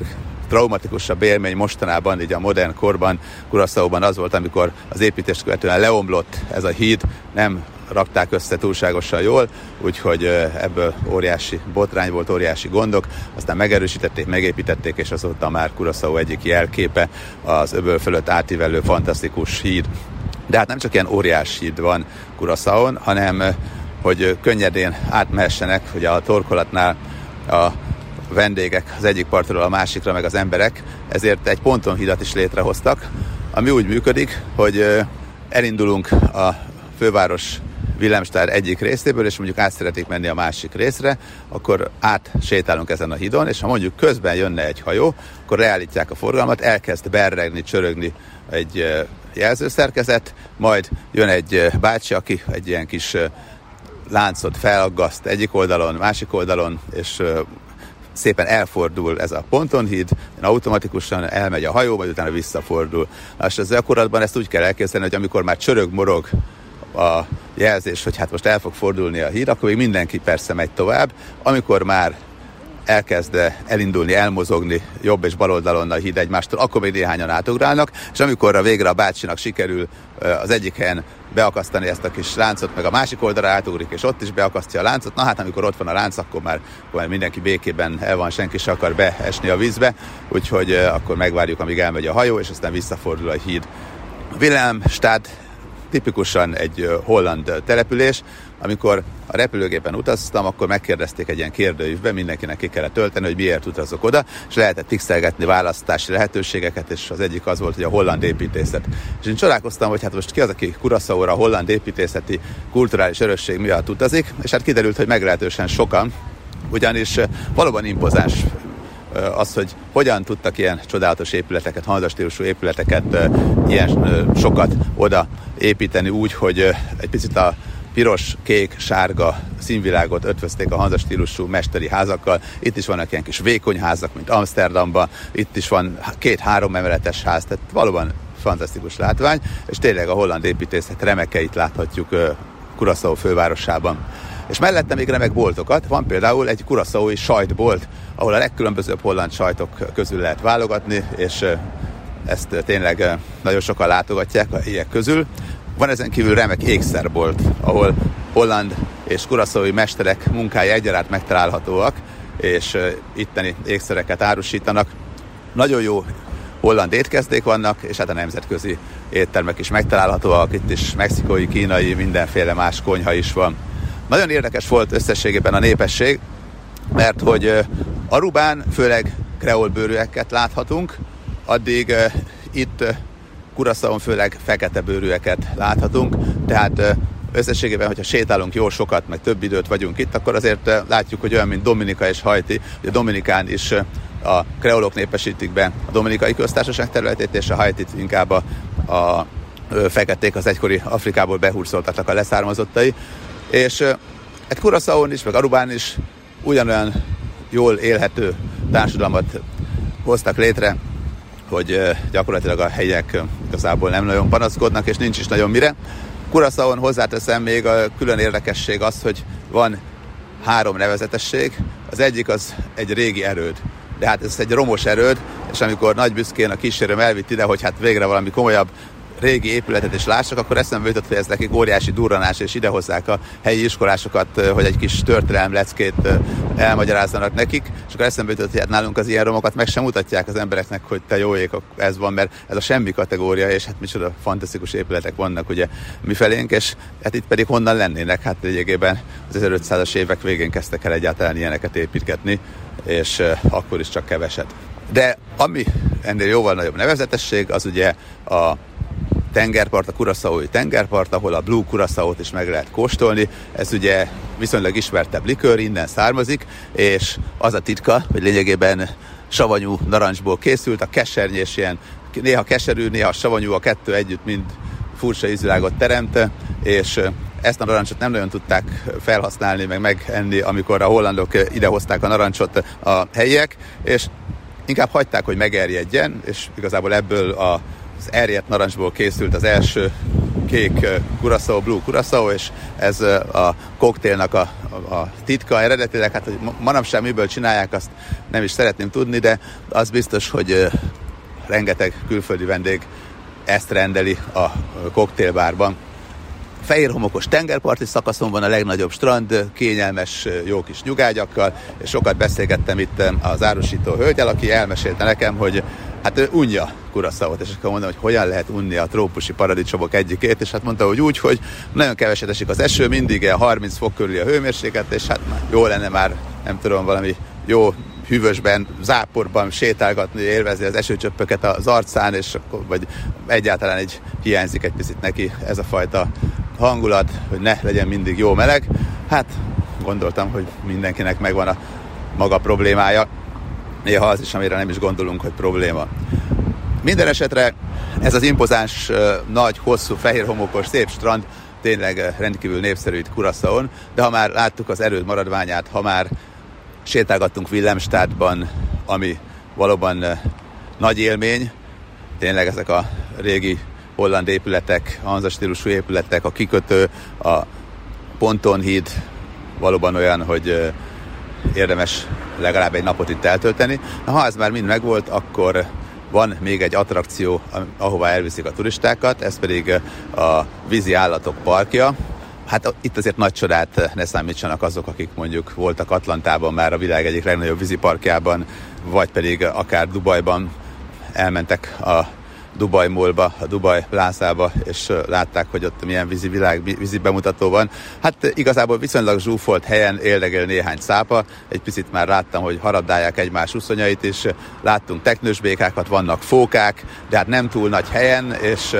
traumatikusabb élmény mostanában, így a modern korban, Kuraszauban az volt, amikor az építést követően leomlott ez a híd, nem rakták össze túlságosan jól, úgyhogy ebből óriási botrány volt, óriási gondok, aztán megerősítették, megépítették, és azóta már Kuraszau egyik jelképe az öböl fölött átívelő fantasztikus híd. De hát nem csak ilyen óriás híd van Kuraszaon, hanem hogy könnyedén átmehessenek, hogy a torkolatnál a vendégek az egyik partról a másikra, meg az emberek, ezért egy ponton hidat is létrehoztak, ami úgy működik, hogy elindulunk a főváros Villemstár egyik részéből, és mondjuk át szeretik menni a másik részre, akkor át sétálunk ezen a hidon, és ha mondjuk közben jönne egy hajó, akkor reállítják a forgalmat, elkezd berregni, csörögni egy jelzőszerkezet, majd jön egy bácsi, aki egy ilyen kis láncot felaggaszt egyik oldalon, másik oldalon, és szépen elfordul ez a pontonhíd, automatikusan elmegy a hajó, majd utána visszafordul. És az gyakorlatban ezt úgy kell elképzelni, hogy amikor már csörög, morog a jelzés, hogy hát most el fog fordulni a híd, akkor még mindenki persze megy tovább. Amikor már elkezd elindulni, elmozogni jobb és bal oldalon a híd egymástól, akkor még néhányan átugrálnak, és amikor a végre a bácsinak sikerül az egyik helyen beakasztani ezt a kis láncot, meg a másik oldalra átugrik, és ott is beakasztja a láncot. Na hát, amikor ott van a lánc, akkor már, akkor már mindenki békében el van, senki se akar beesni a vízbe, úgyhogy akkor megvárjuk, amíg elmegy a hajó, és aztán visszafordul a híd. Wilhelmstad tipikusan egy holland település, amikor a repülőgépen utaztam, akkor megkérdezték egy ilyen kérdőívben, mindenkinek ki kellett tölteni, hogy miért utazok oda, és lehetett tixelgetni választási lehetőségeket, és az egyik az volt, hogy a holland építészet. És én csodálkoztam, hogy hát most ki az, aki Kuraszaura a holland építészeti kulturális örökség miatt utazik, és hát kiderült, hogy meglehetősen sokan, ugyanis valóban impozáns az, hogy hogyan tudtak ilyen csodálatos épületeket, hanzastílusú épületeket ilyen sokat oda építeni úgy, hogy egy picit a piros, kék, sárga színvilágot ötvözték a hanzastílusú mesteri házakkal. Itt is vannak ilyen kis vékony házak, mint Amsterdamban, itt is van két-három emeletes ház, tehát valóban fantasztikus látvány, és tényleg a holland építészet remekeit láthatjuk Kuraszau fővárosában. És mellette még remek boltokat, van például egy kuraszaui sajtbolt, ahol a legkülönbözőbb holland sajtok közül lehet válogatni, és ezt tényleg nagyon sokan látogatják a ilyek közül. Van ezen kívül remek ékszerbolt, ahol holland és kuraszói mesterek munkái egyaránt megtalálhatóak, és itteni ékszereket árusítanak. Nagyon jó holland étkezdék vannak, és hát a nemzetközi éttermek is megtalálhatóak, itt is mexikói, kínai, mindenféle más konyha is van. Nagyon érdekes volt összességében a népesség, mert hogy Arubán főleg kreolbőrűeket láthatunk, addig itt Kuraszaon főleg fekete bőrűeket láthatunk, tehát összességében, hogyha sétálunk jó sokat, meg több időt vagyunk itt, akkor azért látjuk, hogy olyan, mint Dominika és Hajti, a Dominikán is a kreolok népesítik be a Dominikai köztársaság területét, és a Hajtit inkább a, a feketék az egykori Afrikából behurcoltattak a leszármazottai. És egy Kuraszaon is, meg Arubán is ugyanolyan jól élhető társadalmat hoztak létre, hogy gyakorlatilag a helyek igazából nem nagyon panaszkodnak, és nincs is nagyon mire. Kuraszaon hozzáteszem még a külön érdekesség az, hogy van három nevezetesség. Az egyik az egy régi erőd. De hát ez egy romos erőd, és amikor nagy büszkén a kísérőm elvitt ide, hogy hát végre valami komolyabb régi épületet és lássak, akkor eszembe jutott, hogy ez nekik óriási durranás, és idehozzák a helyi iskolásokat, hogy egy kis történelem leckét elmagyarázzanak nekik, és akkor eszembe jutott, hogy hát nálunk az ilyen romokat meg sem mutatják az embereknek, hogy te jó ég, ez van, mert ez a semmi kategória, és hát micsoda fantasztikus épületek vannak ugye mi felénk, és hát itt pedig honnan lennének, hát lényegében az 1500-as évek végén kezdtek el egyáltalán ilyeneket építgetni, és akkor is csak keveset. De ami ennél jóval nagyobb nevezetesség, az ugye a tengerpart, a kuraszaói tengerpart, ahol a Blue Curaçao-t is meg lehet kóstolni. Ez ugye viszonylag ismertebb likőr, innen származik, és az a titka, hogy lényegében savanyú narancsból készült, a kesernyés ilyen néha keserű, néha savanyú, a kettő együtt mind furcsa ízvilágot teremt, és ezt a narancsot nem nagyon tudták felhasználni, meg megenni, amikor a hollandok idehozták a narancsot a helyiek, és inkább hagyták, hogy megerjedjen, és igazából ebből a az erjedt narancsból készült az első kék Curaçao, Blue Curaçao, és ez a koktélnak a, a, a titka eredetileg, hát hogy manapság miből csinálják, azt nem is szeretném tudni, de az biztos, hogy rengeteg külföldi vendég ezt rendeli a koktélbárban. Fehér homokos tengerparti szakaszon van a legnagyobb strand, kényelmes, jó kis nyugágyakkal, és sokat beszélgettem itt az árusító hölgyel, aki elmesélte nekem, hogy hát ő unja kuraszavot, és akkor mondom, hogy hogyan lehet unni a trópusi paradicsomok egyikét, és hát mondta, hogy úgy, hogy nagyon keveset esik az eső, mindig 30 fok körüli a hőmérséklet, és hát jó lenne már, nem tudom, valami jó hűvösben, záporban sétálgatni, élvezni az esőcsöppöket az arcán, és akkor, vagy egyáltalán egy hiányzik egy picit neki ez a fajta hangulat, hogy ne legyen mindig jó meleg. Hát gondoltam, hogy mindenkinek megvan a maga problémája, néha az is, amire nem is gondolunk, hogy probléma. Minden esetre ez az impozáns, nagy, hosszú, fehér homokos, szép strand tényleg rendkívül népszerű itt Kuraszaon, de ha már láttuk az erőd maradványát, ha már sétálgattunk Willemstadtban, ami valóban nagy élmény, tényleg ezek a régi holland épületek, hanza stílusú épületek, a kikötő, a pontonhíd valóban olyan, hogy érdemes legalább egy napot itt eltölteni. Na, ha ez már mind megvolt, akkor van még egy attrakció, ahová elviszik a turistákat, ez pedig a vízi állatok parkja. Hát itt azért nagy csodát ne számítsanak azok, akik mondjuk voltak Atlantában már a világ egyik legnagyobb víziparkjában, vagy pedig akár Dubajban elmentek a Dubaj Mallba, a Dubaj Plázába, és látták, hogy ott milyen vízi világ, vízi bemutató van. Hát igazából viszonylag zsúfolt helyen éldegél néhány szápa, egy picit már láttam, hogy harabdálják egymás uszonyait is, láttunk teknős békákat, vannak fókák, de hát nem túl nagy helyen, és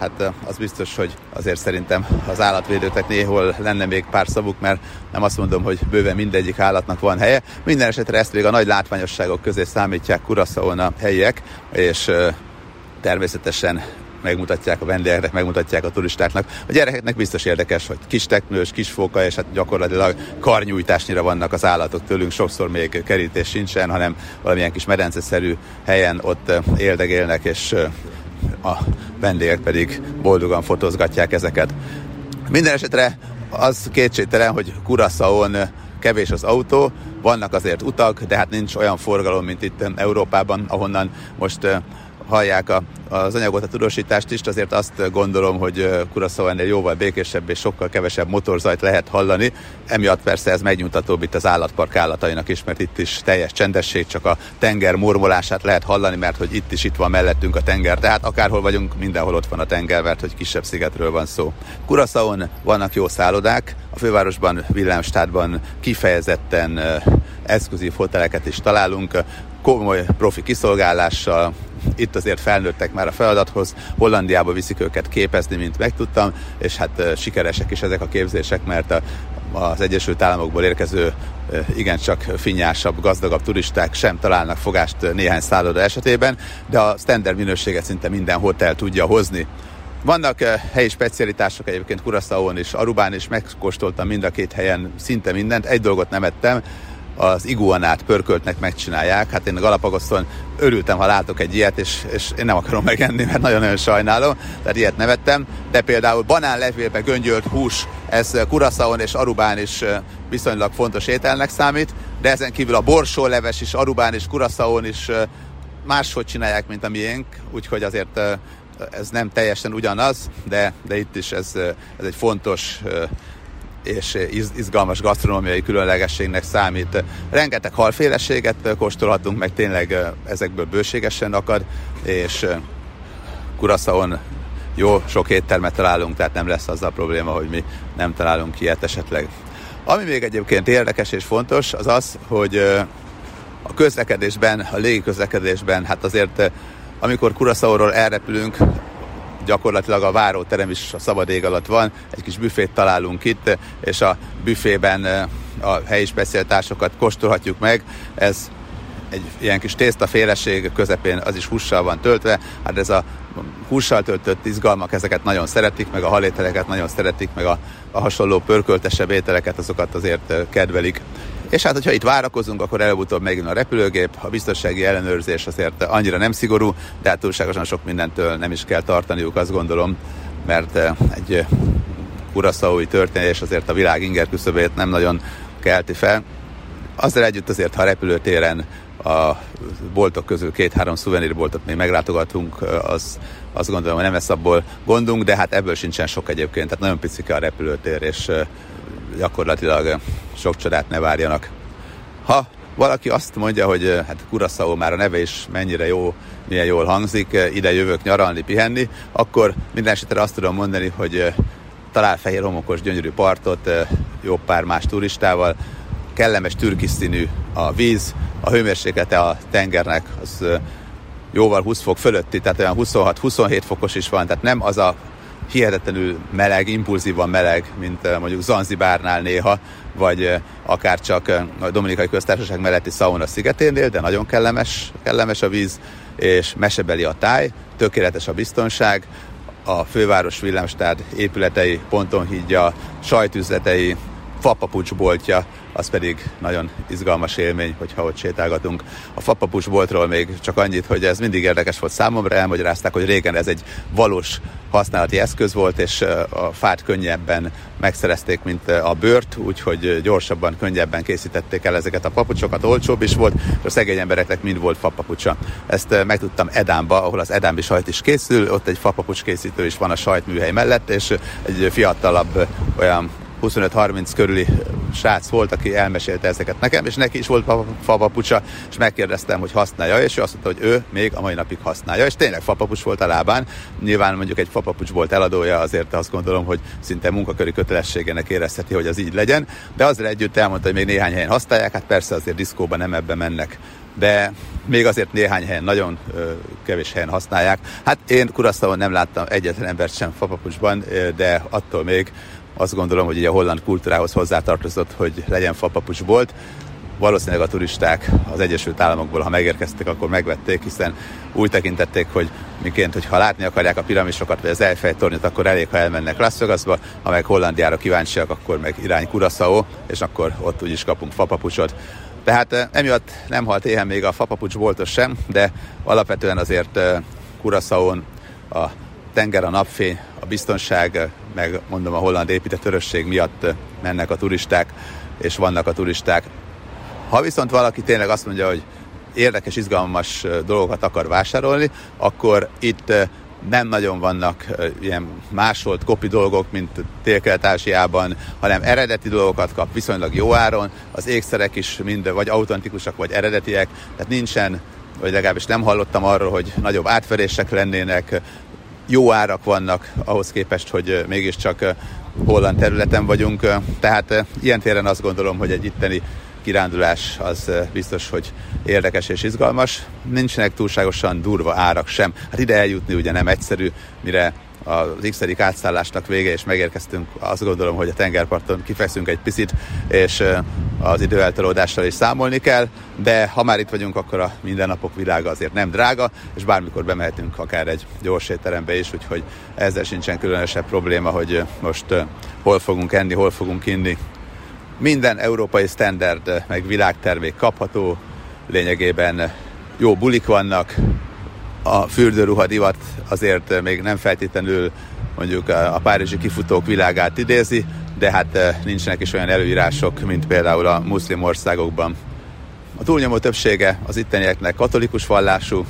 hát az biztos, hogy azért szerintem az állatvédőknek néhol lenne még pár szavuk, mert nem azt mondom, hogy bőven mindegyik állatnak van helye. Minden esetre ezt még a nagy látványosságok közé számítják Kuraszaon a helyiek, és természetesen megmutatják a vendégeknek, megmutatják a turistáknak. A gyerekeknek biztos érdekes, hogy kis teknős, kis fóka, és hát gyakorlatilag karnyújtásnyira vannak az állatok tőlünk, sokszor még kerítés sincsen, hanem valamilyen kis medenceszerű helyen ott éldegélnek, és a vendégek pedig boldogan fotózgatják ezeket. Minden esetre az kétségtelen, hogy Kuraszaon kevés az autó, vannak azért utak, de hát nincs olyan forgalom, mint itt Európában, ahonnan most hallják a, az anyagot, a tudósítást is, azért azt gondolom, hogy Kuraszó ennél jóval békésebb és sokkal kevesebb motorzajt lehet hallani. Emiatt persze ez megnyugtatóbb itt az állatpark állatainak is, mert itt is teljes csendesség, csak a tenger mormolását lehet hallani, mert hogy itt is itt van mellettünk a tenger. Tehát akárhol vagyunk, mindenhol ott van a tenger, mert hogy kisebb szigetről van szó. Kuraszaon vannak jó szállodák, a fővárosban, Villámstádban kifejezetten exkluzív hoteleket is találunk, komoly profi kiszolgálással, itt azért felnőttek már a feladathoz, Hollandiába viszik őket képezni, mint megtudtam, és hát sikeresek is ezek a képzések, mert a, az Egyesült Államokból érkező igencsak finnyásabb, gazdagabb turisták sem találnak fogást néhány szálloda esetében, de a standard minőséget szinte minden hotel tudja hozni. Vannak helyi specialitások egyébként Kuraszaón és Arubán is, megkóstoltam mind a két helyen szinte mindent. Egy dolgot nem ettem, az iguanát pörköltnek megcsinálják. Hát én a Galapagoszon örültem, ha látok egy ilyet, és, és én nem akarom megenni, mert nagyon-nagyon sajnálom, tehát ilyet nevettem. De például banánlevélbe göngyölt hús, ez Kuraszaon és Arubán is viszonylag fontos ételnek számít, de ezen kívül a borsóleves is Arubán és Kuraszaon is máshogy csinálják, mint a miénk, úgyhogy azért ez nem teljesen ugyanaz, de, de itt is ez, ez egy fontos és izgalmas gasztronómiai különlegességnek számít. Rengeteg halféleséget kóstolhatunk, meg tényleg ezekből bőségesen akad, és Kuraszaon jó sok éttermet találunk, tehát nem lesz az a probléma, hogy mi nem találunk ilyet esetleg. Ami még egyébként érdekes és fontos, az az, hogy a közlekedésben, a légi közlekedésben, hát azért amikor Kuraszauról elrepülünk, gyakorlatilag a váróterem is a szabad ég alatt van, egy kis büfét találunk itt, és a büfében a helyi specialitásokat kóstolhatjuk meg. Ez egy ilyen kis tésztaféleség közepén az is hússal van töltve, hát ez a hússal töltött izgalmak, ezeket nagyon szeretik, meg a halételeket nagyon szeretik, meg a, a hasonló pörköltesebb ételeket, azokat azért kedvelik. És hát, hogyha itt várakozunk, akkor előbb-utóbb megint a repülőgép, a biztonsági ellenőrzés azért annyira nem szigorú, de hát túlságosan sok mindentől nem is kell tartaniuk, azt gondolom, mert egy kuraszaui történés azért a világ inger küszöbét nem nagyon kelti fel. Azzal együtt azért, ha a repülőtéren a boltok közül két-három szuvenírboltot még meglátogatunk, az azt gondolom, hogy nem lesz abból gondunk, de hát ebből sincsen sok egyébként, tehát nagyon picike a repülőtér, és gyakorlatilag sok csodát ne várjanak. Ha valaki azt mondja, hogy hát Kuraszao már a neve is mennyire jó, milyen jól hangzik, ide jövök nyaralni, pihenni, akkor minden esetre azt tudom mondani, hogy talál fehér homokos gyönyörű partot, jó pár más turistával, kellemes türkis a víz, a hőmérséklete a tengernek az jóval 20 fok fölötti, tehát olyan 26-27 fokos is van, tehát nem az a hihetetlenül meleg, impulzívan meleg, mint mondjuk Zanzibárnál néha, vagy akár csak a Dominikai Köztársaság melletti Sauna szigeténél, de nagyon kellemes, kellemes a víz, és mesebeli a táj, tökéletes a biztonság, a főváros villámstád épületei, pontonhídja, sajtüzletei, fapapucsboltja, az pedig nagyon izgalmas élmény, hogyha ott sétálgatunk. A fapapucsboltról még csak annyit, hogy ez mindig érdekes volt számomra, elmagyarázták, hogy régen ez egy valós használati eszköz volt, és a fát könnyebben megszerezték, mint a bőrt, úgyhogy gyorsabban, könnyebben készítették el ezeket a papucsokat, olcsóbb is volt, és a szegény embereknek mind volt fapapucsa. Ezt megtudtam Edámba, ahol az edámbi sajt is készül, ott egy fapapucs készítő is van a sajtműhely mellett, és egy fiatalabb olyan 25-30 körüli srác volt, aki elmesélte ezeket nekem, és neki is volt fapapucsa, és megkérdeztem, hogy használja, és ő azt mondta, hogy ő még a mai napig használja, és tényleg fapapucs volt a lábán. Nyilván mondjuk egy fapapucs volt eladója, azért azt gondolom, hogy szinte munkaköri kötelességének érezheti, hogy az így legyen, de azért együtt elmondta, hogy még néhány helyen használják, hát persze azért diszkóban nem ebbe mennek de még azért néhány helyen, nagyon ö, kevés helyen használják. Hát én Kurasztavon nem láttam egyetlen embert sem fapapucsban, de attól még azt gondolom, hogy így a holland kultúrához hozzátartozott, hogy legyen fapapucs bolt. Valószínűleg a turisták az Egyesült Államokból, ha megérkeztek, akkor megvették, hiszen úgy tekintették, hogy miként, hogy ha látni akarják a piramisokat, vagy az Eiffel tornyot, akkor elég, ha elmennek Las Vegasba, ha meg Hollandiára kíváncsiak, akkor meg irány Curaçao, és akkor ott úgyis kapunk fapapucsot. Tehát eh, emiatt nem halt éhen még a fapapucs boltos sem, de alapvetően azért Curaçaon a tenger, a napfény, a biztonság, meg mondom a holland épített örösség miatt mennek a turisták, és vannak a turisták. Ha viszont valaki tényleg azt mondja, hogy érdekes, izgalmas dolgokat akar vásárolni, akkor itt nem nagyon vannak ilyen másolt kopi dolgok, mint Dél-Kelet-Ázsiában, hanem eredeti dolgokat kap viszonylag jó áron. Az ékszerek is mind vagy autentikusak, vagy eredetiek, tehát nincsen vagy legalábbis nem hallottam arról, hogy nagyobb átverések lennének, jó árak vannak ahhoz képest, hogy mégiscsak holland területen vagyunk. Tehát ilyen téren azt gondolom, hogy egy itteni kirándulás az biztos, hogy érdekes és izgalmas. Nincsenek túlságosan durva árak sem. Hát ide eljutni ugye nem egyszerű, mire az x átszállásnak vége, és megérkeztünk, azt gondolom, hogy a tengerparton kifekszünk egy picit, és az időeltolódással is számolni kell, de ha már itt vagyunk, akkor a mindennapok világa azért nem drága, és bármikor bemehetünk akár egy gyors étterembe is, úgyhogy ezzel sincsen különösebb probléma, hogy most hol fogunk enni, hol fogunk inni. Minden európai standard, meg világtermék kapható, lényegében jó bulik vannak, a fürdőruha divat azért még nem feltétlenül mondjuk a párizsi kifutók világát idézi, de hát nincsenek is olyan előírások, mint például a muszlim országokban. A túlnyomó többsége az ittenieknek katolikus vallású,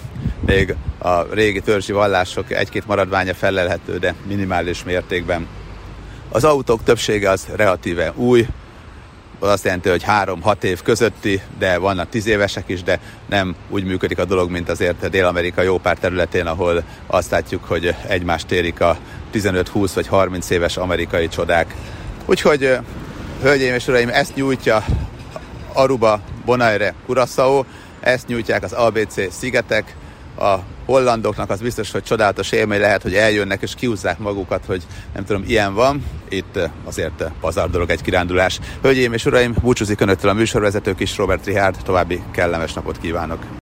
még a régi törzsi vallások egy-két maradványa felelhető, de minimális mértékben. Az autók többsége az relatíve új, az azt jelenti, hogy három-hat év közötti, de vannak tíz évesek is, de nem úgy működik a dolog, mint azért Dél-Amerika jó pár területén, ahol azt látjuk, hogy egymást érik a 15-20 vagy 30 éves amerikai csodák. Úgyhogy, hölgyeim és uraim, ezt nyújtja Aruba, Bonaire, Curaçao, ezt nyújtják az ABC szigetek, a hollandoknak az biztos, hogy csodálatos élmény lehet, hogy eljönnek és kiúzzák magukat, hogy nem tudom, ilyen van. Itt azért pazar dolog egy kirándulás. Hölgyeim és uraim, búcsúzik önöktől a műsorvezető kis Robert Richard, további kellemes napot kívánok!